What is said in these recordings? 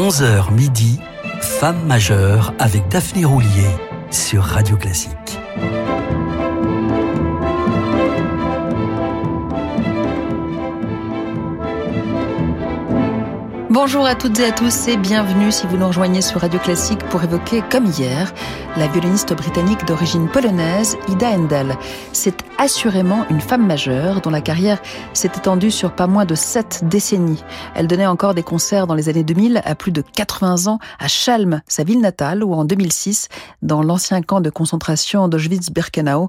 11h midi, Femme majeure avec Daphné Roulier sur Radio Classique. Bonjour à toutes et à tous et bienvenue si vous nous rejoignez sur Radio Classique pour évoquer, comme hier, la violoniste britannique d'origine polonaise Ida Endel. C'est assurément une femme majeure dont la carrière s'est étendue sur pas moins de sept décennies. Elle donnait encore des concerts dans les années 2000 à plus de 80 ans à Chalm, sa ville natale, ou en 2006 dans l'ancien camp de concentration d'Auschwitz-Birkenau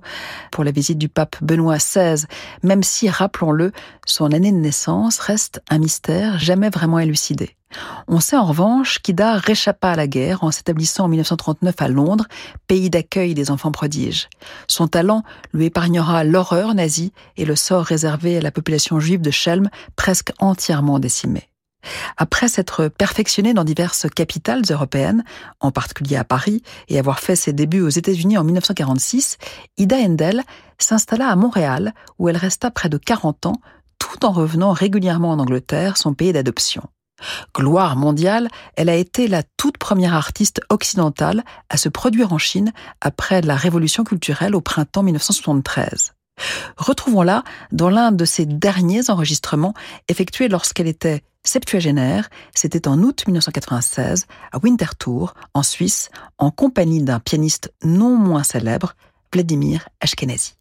pour la visite du pape Benoît XVI, même si, rappelons-le, son année de naissance reste un mystère jamais vraiment élucidé. On sait en revanche qu'Ida réchappa à la guerre en s'établissant en 1939 à Londres, pays d'accueil des enfants prodiges. Son talent lui épargnera l'horreur nazie et le sort réservé à la population juive de Chelm, presque entièrement décimée. Après s'être perfectionnée dans diverses capitales européennes, en particulier à Paris, et avoir fait ses débuts aux États-Unis en 1946, Ida Endel s'installa à Montréal, où elle resta près de 40 ans, tout en revenant régulièrement en Angleterre, son pays d'adoption. Gloire mondiale, elle a été la toute première artiste occidentale à se produire en Chine après la révolution culturelle au printemps 1973. Retrouvons-la dans l'un de ses derniers enregistrements effectués lorsqu'elle était septuagénaire, c'était en août 1996 à Winterthur, en Suisse, en compagnie d'un pianiste non moins célèbre, Vladimir Ashkenazi.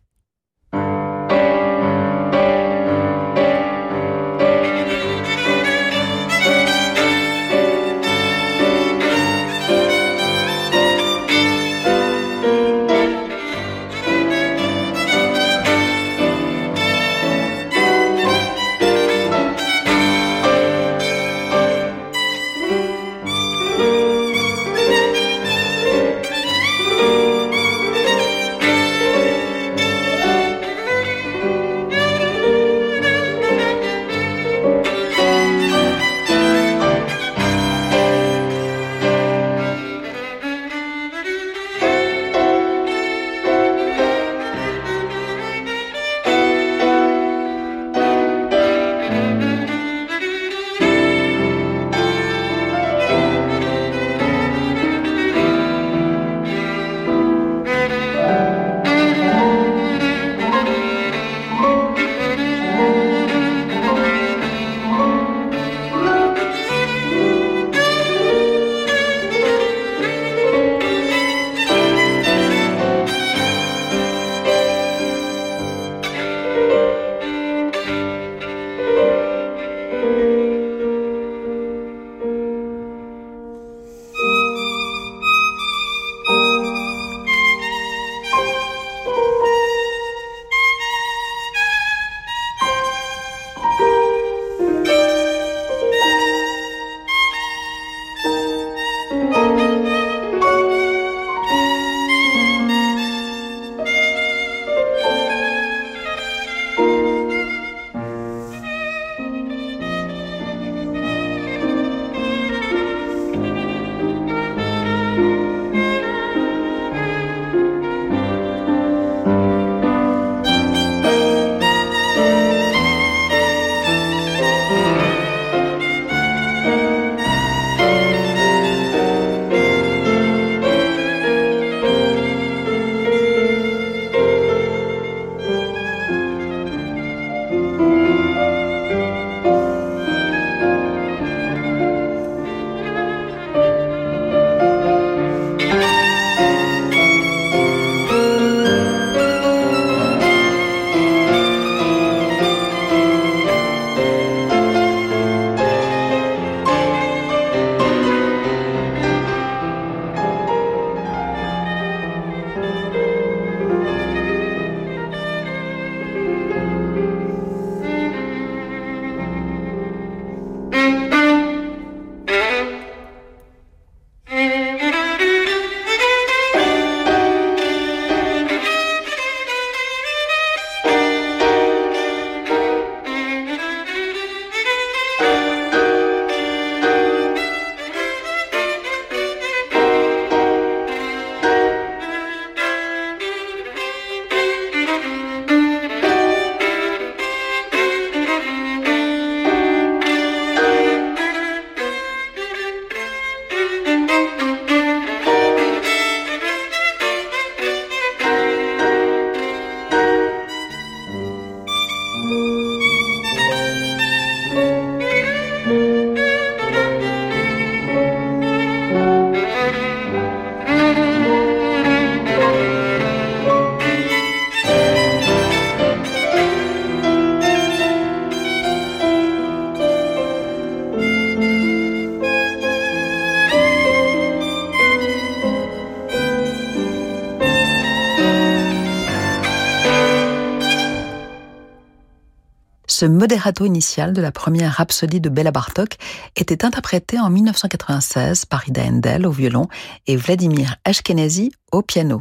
Ce moderato initial de la première rhapsodie de Bella Bartok était interprété en 1996 par Ida Endel au violon et Vladimir Ashkenazi au piano.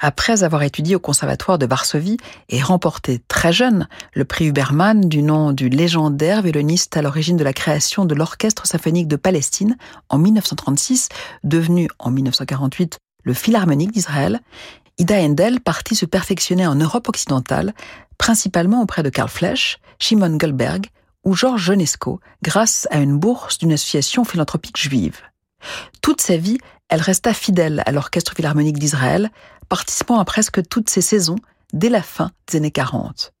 Après avoir étudié au Conservatoire de Varsovie et remporté très jeune le prix Huberman du nom du légendaire violoniste à l'origine de la création de l'Orchestre symphonique de Palestine en 1936, devenu en 1948 le Philharmonique d'Israël, Ida Endel partit se perfectionner en Europe occidentale, principalement auprès de Karl Flesch, Shimon Goldberg ou Georges Jonesco, grâce à une bourse d'une association philanthropique juive. Toute sa vie, elle resta fidèle à l'Orchestre philharmonique d'Israël, participant à presque toutes ses saisons dès la fin des années 40.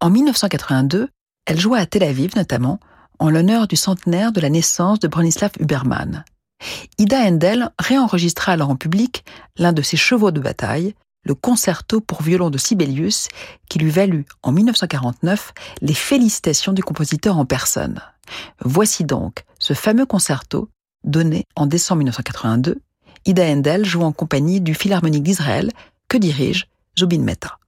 En 1982, elle joua à Tel Aviv notamment, en l'honneur du centenaire de la naissance de Bronislav Huberman. Ida Endel réenregistra alors en public l'un de ses chevaux de bataille, le concerto pour violon de Sibelius, qui lui valut en 1949 les félicitations du compositeur en personne. Voici donc ce fameux concerto donné en décembre 1982. Ida Endel joue en compagnie du Philharmonique d'Israël que dirige Zubin Mehta.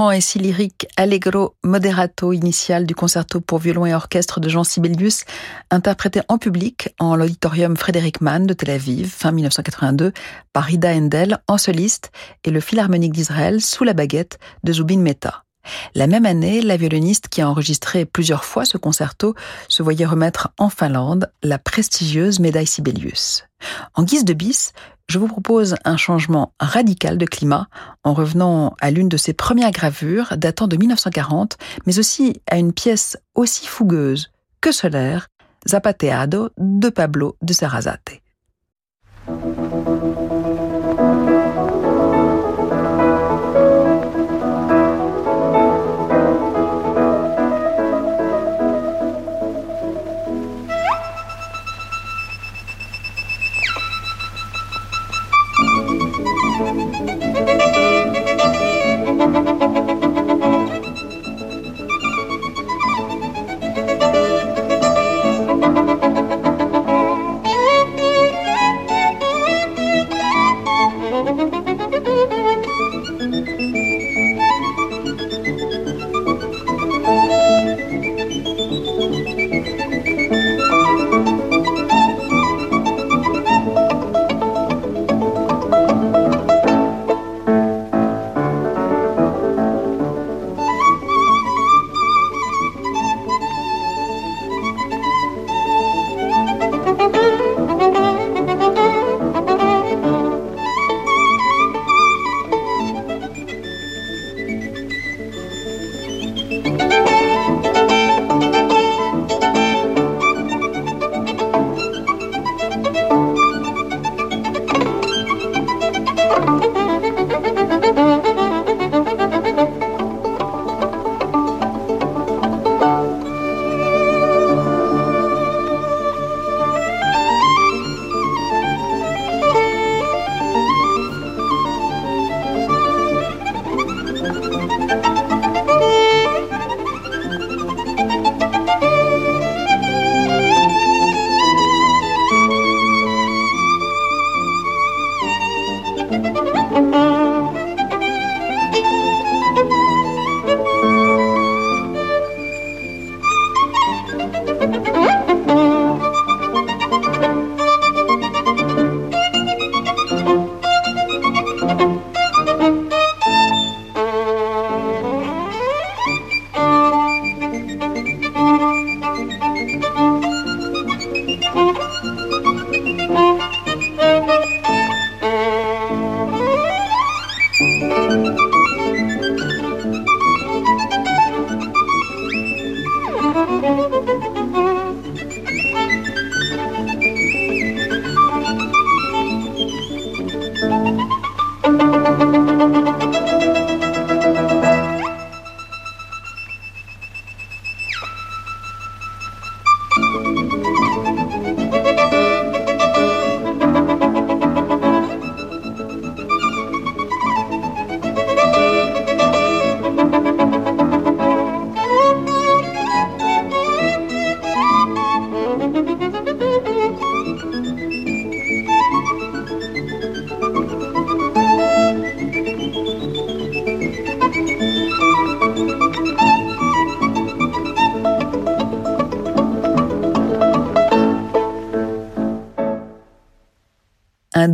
Grand si lyrique Allegro Moderato initial du concerto pour violon et orchestre de Jean Sibelius, interprété en public en l'auditorium Frédéric Mann de Tel Aviv, fin 1982, par Ida Endel en soliste et le Philharmonique d'Israël sous la baguette de Zubin Mehta. La même année, la violoniste qui a enregistré plusieurs fois ce concerto se voyait remettre en Finlande la prestigieuse médaille Sibelius. En guise de bis, je vous propose un changement radical de climat en revenant à l'une de ses premières gravures datant de 1940, mais aussi à une pièce aussi fougueuse que solaire, Zapateado de Pablo de Sarrazate.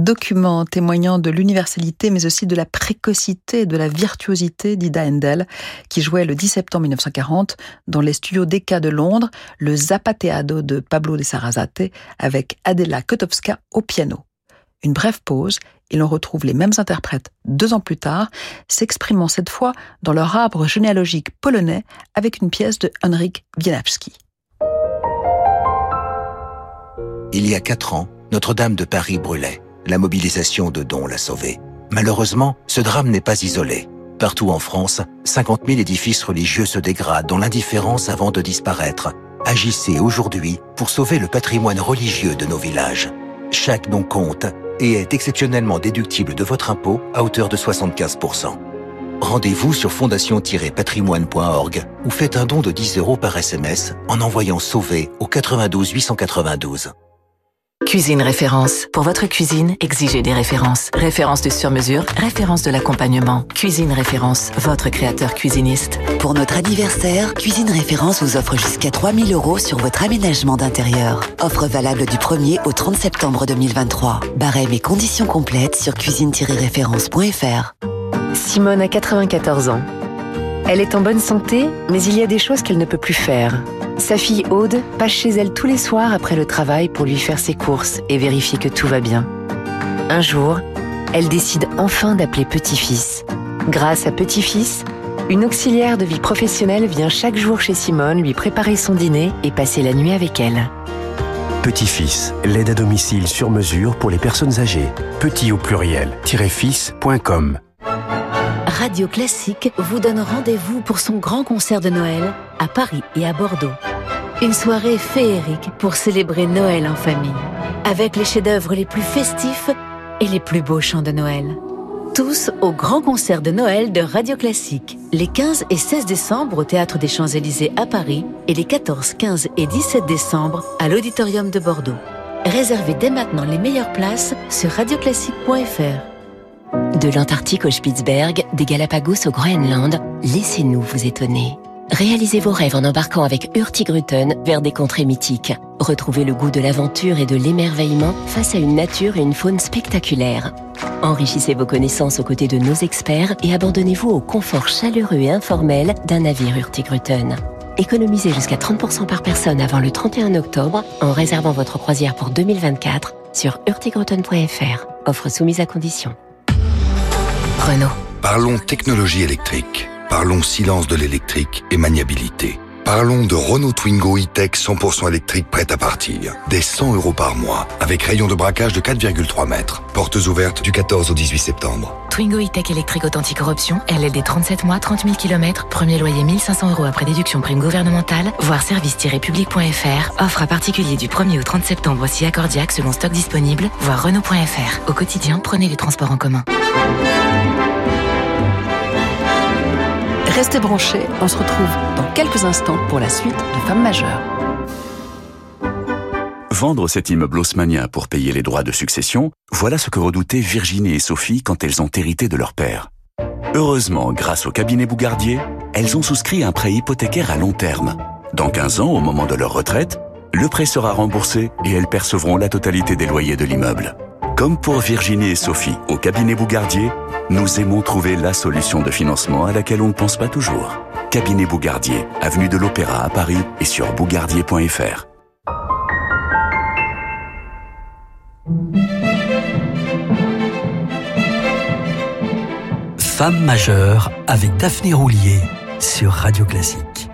Document témoignant de l'universalité mais aussi de la précocité, de la virtuosité d'Ida Endel, qui jouait le 10 septembre 1940 dans les studios Decca de Londres, le Zapateado de Pablo de Sarrazate avec Adela Kotowska au piano. Une brève pause et l'on retrouve les mêmes interprètes deux ans plus tard, s'exprimant cette fois dans leur arbre généalogique polonais avec une pièce de Henryk Wieniawski. Il y a quatre ans, Notre-Dame de Paris brûlait. La mobilisation de dons l'a sauvé. Malheureusement, ce drame n'est pas isolé. Partout en France, 50 000 édifices religieux se dégradent dans l'indifférence avant de disparaître. Agissez aujourd'hui pour sauver le patrimoine religieux de nos villages. Chaque don compte et est exceptionnellement déductible de votre impôt à hauteur de 75%. Rendez-vous sur fondation-patrimoine.org ou faites un don de 10 euros par SMS en envoyant Sauver au 92 892. Cuisine référence. Pour votre cuisine, exigez des références. Référence de sur-mesure, référence de l'accompagnement. Cuisine référence, votre créateur cuisiniste. Pour notre anniversaire, Cuisine référence vous offre jusqu'à 3000 euros sur votre aménagement d'intérieur. Offre valable du 1er au 30 septembre 2023. Barème et conditions complètes sur cuisine-référence.fr. Simone a 94 ans. Elle est en bonne santé, mais il y a des choses qu'elle ne peut plus faire. Sa fille Aude passe chez elle tous les soirs après le travail pour lui faire ses courses et vérifier que tout va bien. Un jour, elle décide enfin d'appeler Petit-Fils. Grâce à Petit-Fils, une auxiliaire de vie professionnelle vient chaque jour chez Simone lui préparer son dîner et passer la nuit avec elle. Petit-Fils, l'aide à domicile sur mesure pour les personnes âgées. Petit au pluriel, fils.com. Radio Classique vous donne rendez-vous pour son grand concert de Noël à Paris et à Bordeaux. Une soirée féerique pour célébrer Noël en famille, avec les chefs-d'œuvre les plus festifs et les plus beaux chants de Noël. Tous au grand concert de Noël de Radio Classique, les 15 et 16 décembre au Théâtre des Champs-Élysées à Paris et les 14, 15 et 17 décembre à l'Auditorium de Bordeaux. Réservez dès maintenant les meilleures places sur radioclassique.fr. De l'Antarctique au Spitzberg, des Galapagos au Groenland, laissez-nous vous étonner. Réalisez vos rêves en embarquant avec Hurtigruten vers des contrées mythiques. Retrouvez le goût de l'aventure et de l'émerveillement face à une nature et une faune spectaculaires. Enrichissez vos connaissances aux côtés de nos experts et abandonnez-vous au confort chaleureux et informel d'un navire Hurtigruten. Économisez jusqu'à 30% par personne avant le 31 octobre en réservant votre croisière pour 2024 sur hurtigruten.fr. Offre soumise à condition. Renault. Parlons technologie électrique. Parlons silence de l'électrique et maniabilité. Parlons de Renault Twingo e-Tech 100% électrique prête à partir. Des 100 euros par mois, avec rayon de braquage de 4,3 mètres. Portes ouvertes du 14 au 18 septembre. Twingo e-Tech électrique authentique option, LLD 37 mois, 30 000 km, premier loyer 1500 euros après déduction prime gouvernementale, voire service-public.fr, offre à particulier du 1er au 30 septembre aussi accordiaque selon stock disponible, voire Renault.fr. Au quotidien, prenez les transports en commun. Restez branchés, on se retrouve dans quelques instants pour la suite de Femmes majeures. Vendre cet immeuble haussmanien pour payer les droits de succession, voilà ce que redoutaient Virginie et Sophie quand elles ont hérité de leur père. Heureusement, grâce au cabinet Bougardier, elles ont souscrit un prêt hypothécaire à long terme. Dans 15 ans, au moment de leur retraite, le prêt sera remboursé et elles percevront la totalité des loyers de l'immeuble. Comme pour Virginie et Sophie au cabinet Bougardier, nous aimons trouver la solution de financement à laquelle on ne pense pas toujours. Cabinet Bougardier, avenue de l'Opéra à Paris et sur bougardier.fr. Femme majeure avec Daphné Roulier sur Radio Classique.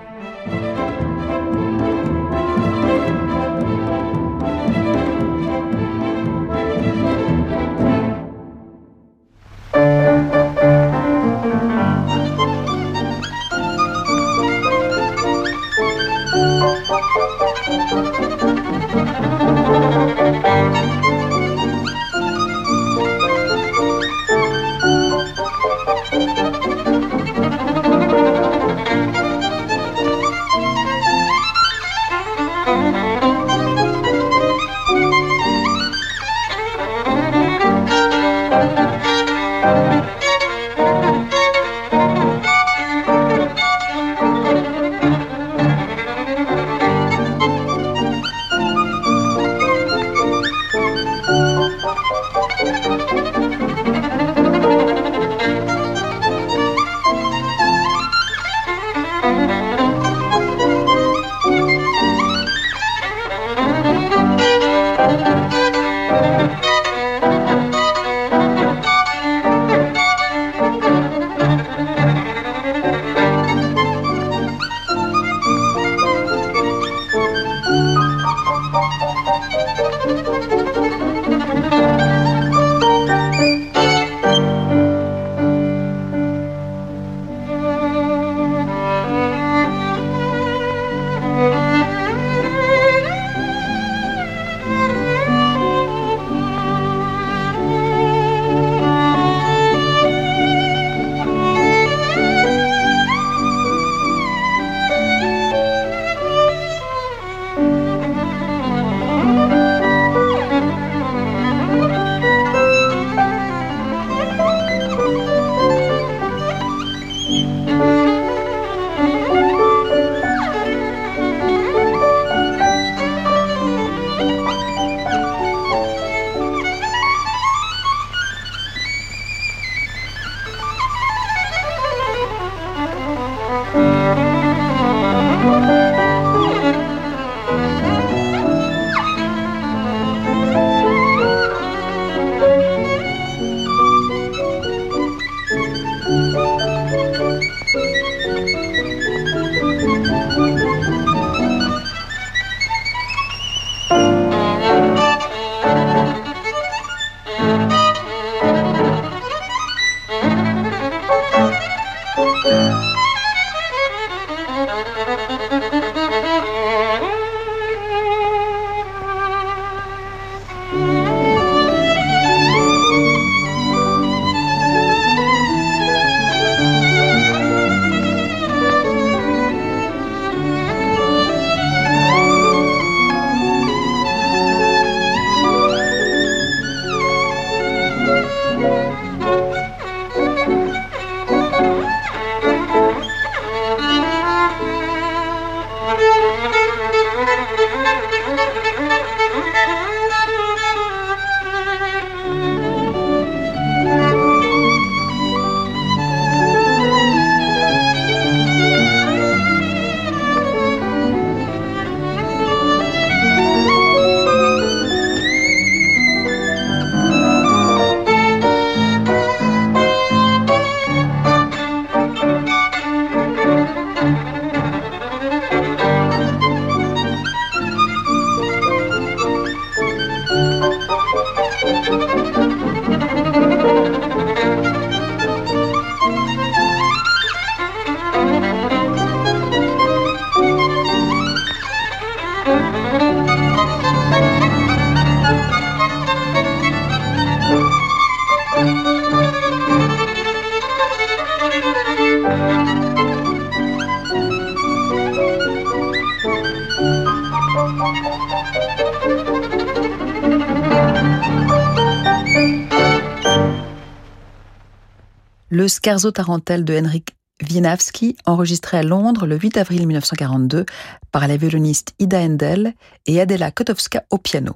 Le Scherzo tarentelle de Henrik Wieniawski, enregistré à Londres le 8 avril 1942 par la violoniste Ida Endel et Adela Kotowska au piano.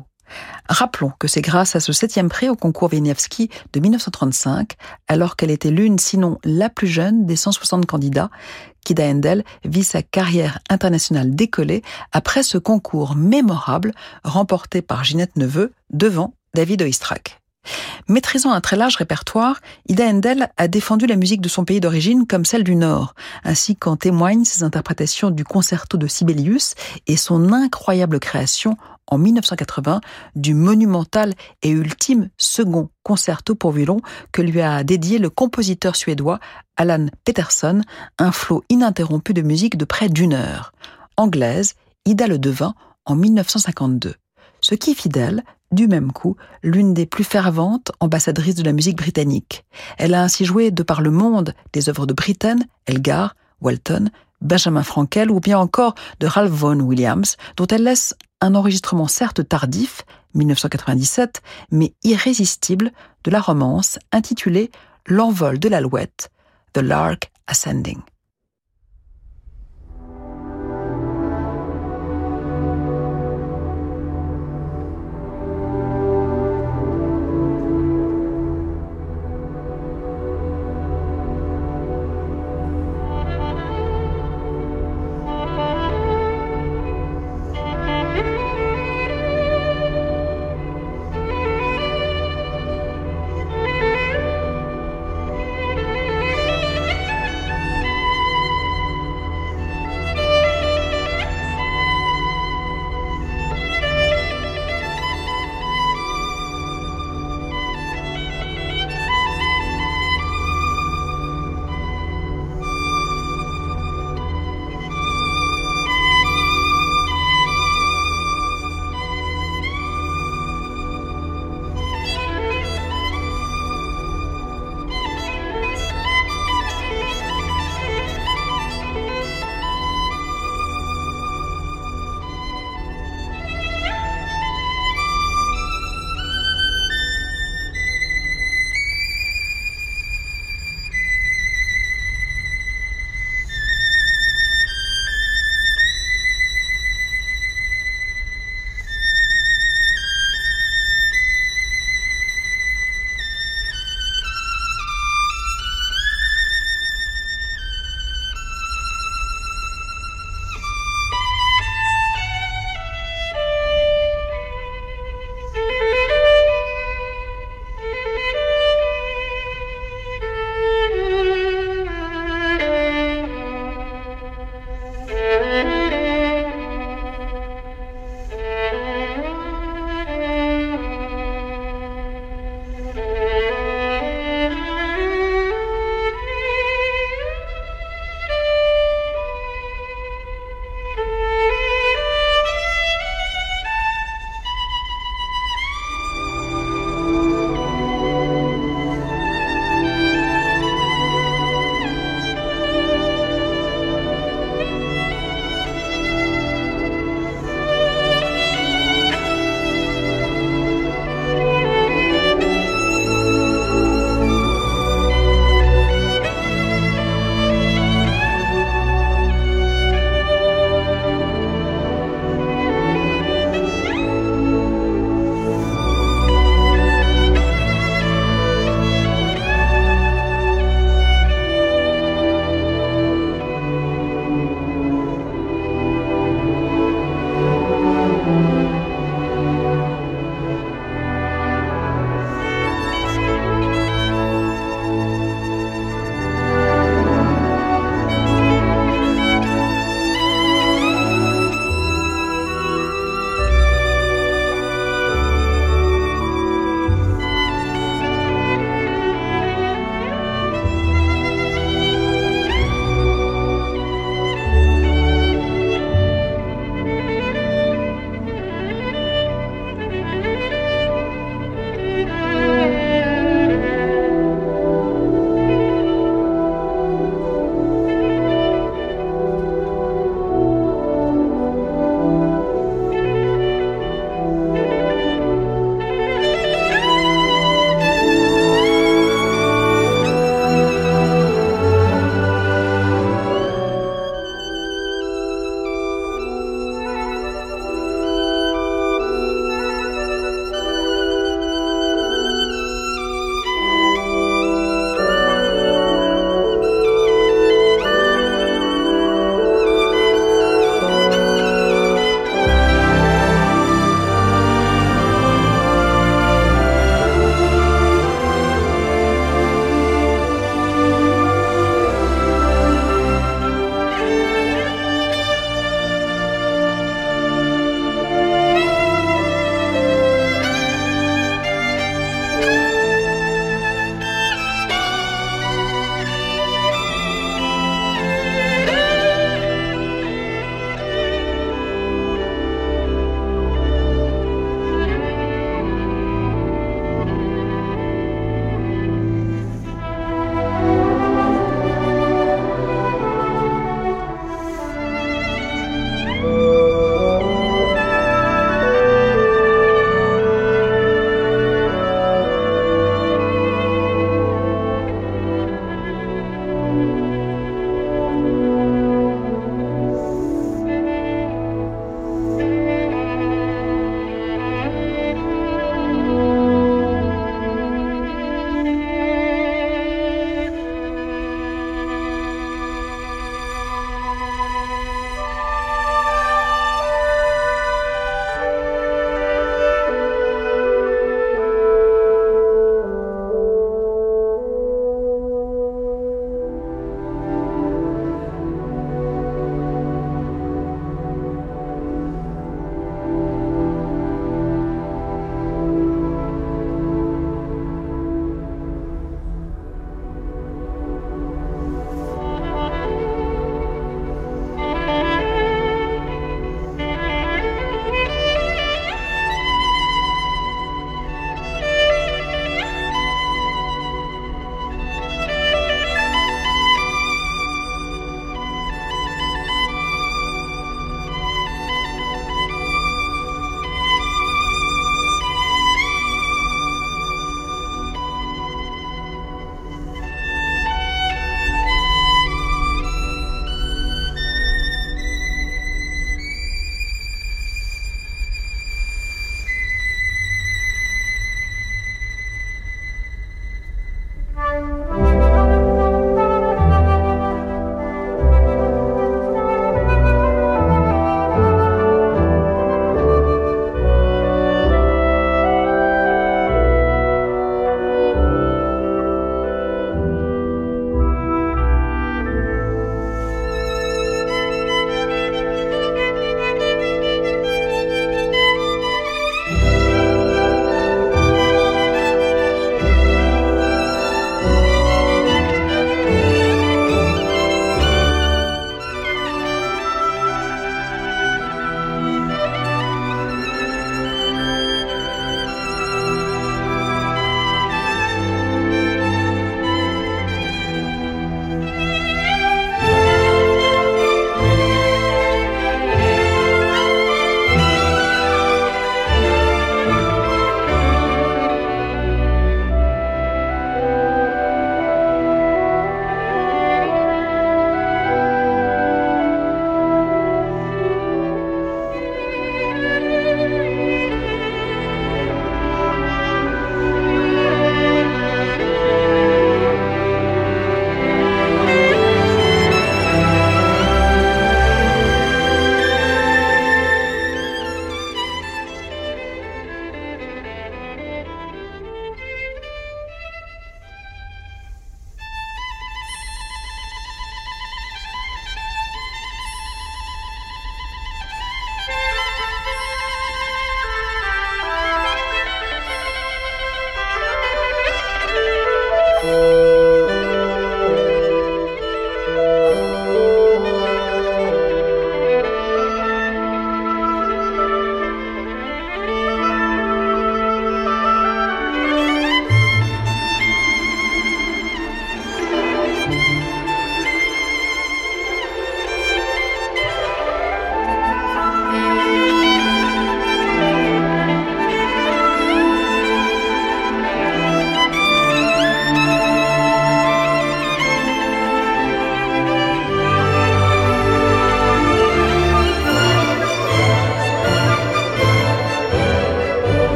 Rappelons que c'est grâce à ce septième prix au concours Wieniawski de 1935, alors qu'elle était l'une, sinon la plus jeune des 160 candidats, qu'Ida Endel vit sa carrière internationale décoller après ce concours mémorable remporté par Ginette Neveu devant David Oistrakh. Maîtrisant un très large répertoire, Ida Endel a défendu la musique de son pays d'origine comme celle du Nord, ainsi qu'en témoignent ses interprétations du concerto de Sibelius et son incroyable création en 1980 du monumental et ultime second concerto pour violon que lui a dédié le compositeur suédois Alan Peterson, un flot ininterrompu de musique de près d'une heure. Anglaise, Ida le devint en 1952. Ce qui fidèle, du même coup, l'une des plus ferventes ambassadrices de la musique britannique. Elle a ainsi joué de par le monde des œuvres de Britten, Elgar, Walton, Benjamin Frankel ou bien encore de Ralph Vaughan Williams, dont elle laisse un enregistrement certes tardif, 1997, mais irrésistible, de la romance intitulée L'envol de l'alouette, The Lark Ascending.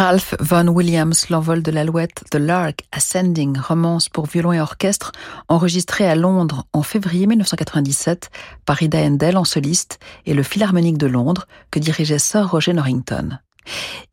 Ralph Vaughan Williams, l'envol de l'alouette, The Lark Ascending, romance pour violon et orchestre, enregistré à Londres en février 1997 par Ida Endel en soliste et le Philharmonique de Londres que dirigeait Sir Roger Norrington.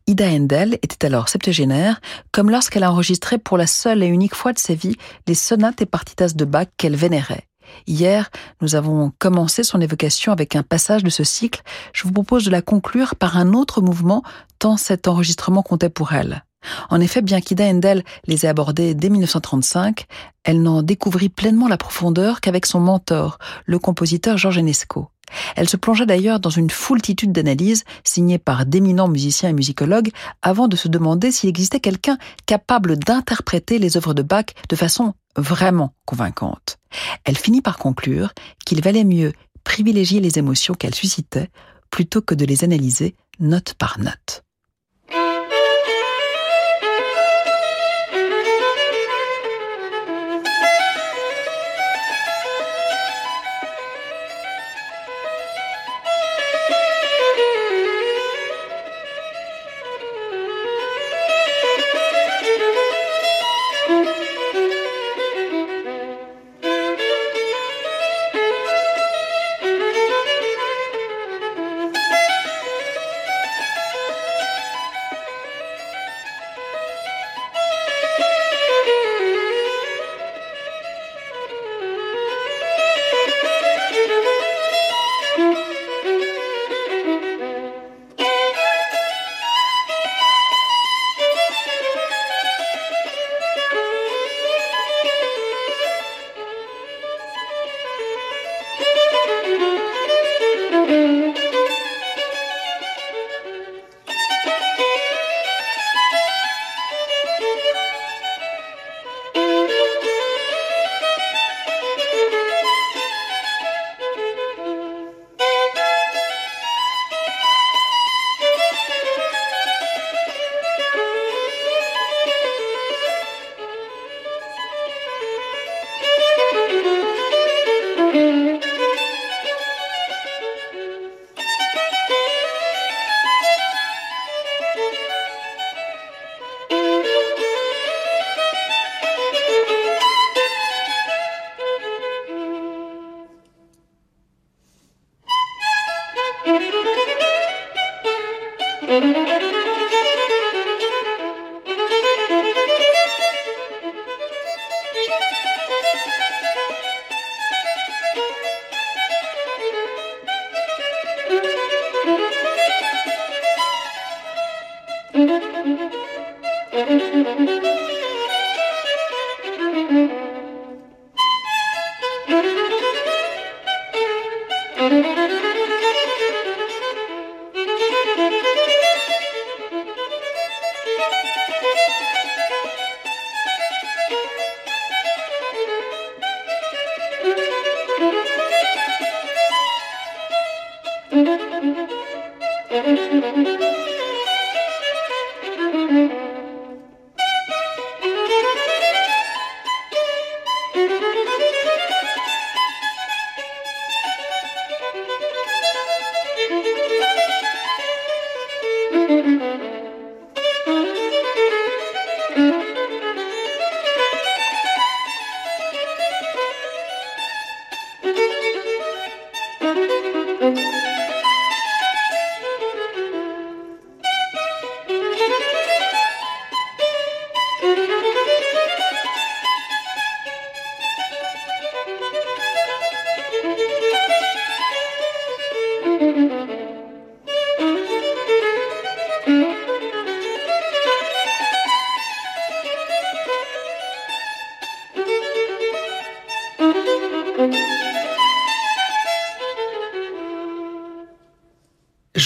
Ida Endel était alors septuagénaire, comme lorsqu'elle a enregistré pour la seule et unique fois de sa vie les sonates et partitas de Bach qu'elle vénérait. Hier, nous avons commencé son évocation avec un passage de ce cycle. Je vous propose de la conclure par un autre mouvement, tant cet enregistrement comptait pour elle. En effet, bien qu'Ida Endel les ait abordés dès 1935, elle n'en découvrit pleinement la profondeur qu'avec son mentor, le compositeur Georges Enesco. Elle se plongea d'ailleurs dans une foultitude d'analyses signées par d'éminents musiciens et musicologues avant de se demander s'il existait quelqu'un capable d'interpréter les œuvres de Bach de façon vraiment convaincante. Elle finit par conclure qu'il valait mieux privilégier les émotions qu'elle suscitait plutôt que de les analyser note par note.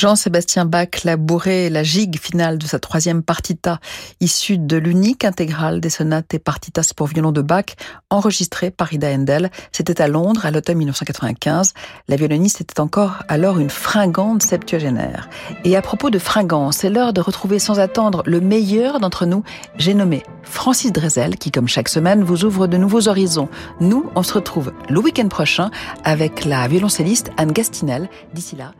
Jean-Sébastien Bach l'a bourré la gigue finale de sa troisième partita, issue de l'unique intégrale des sonates et partitas pour violon de Bach, enregistrée par Ida Endel. C'était à Londres, à l'automne 1995. La violoniste était encore alors une fringante septuagénaire. Et à propos de fringance, c'est l'heure de retrouver sans attendre le meilleur d'entre nous. J'ai nommé Francis Drezel, qui, comme chaque semaine, vous ouvre de nouveaux horizons. Nous, on se retrouve le week-end prochain avec la violoncelliste Anne Gastinel. D'ici là,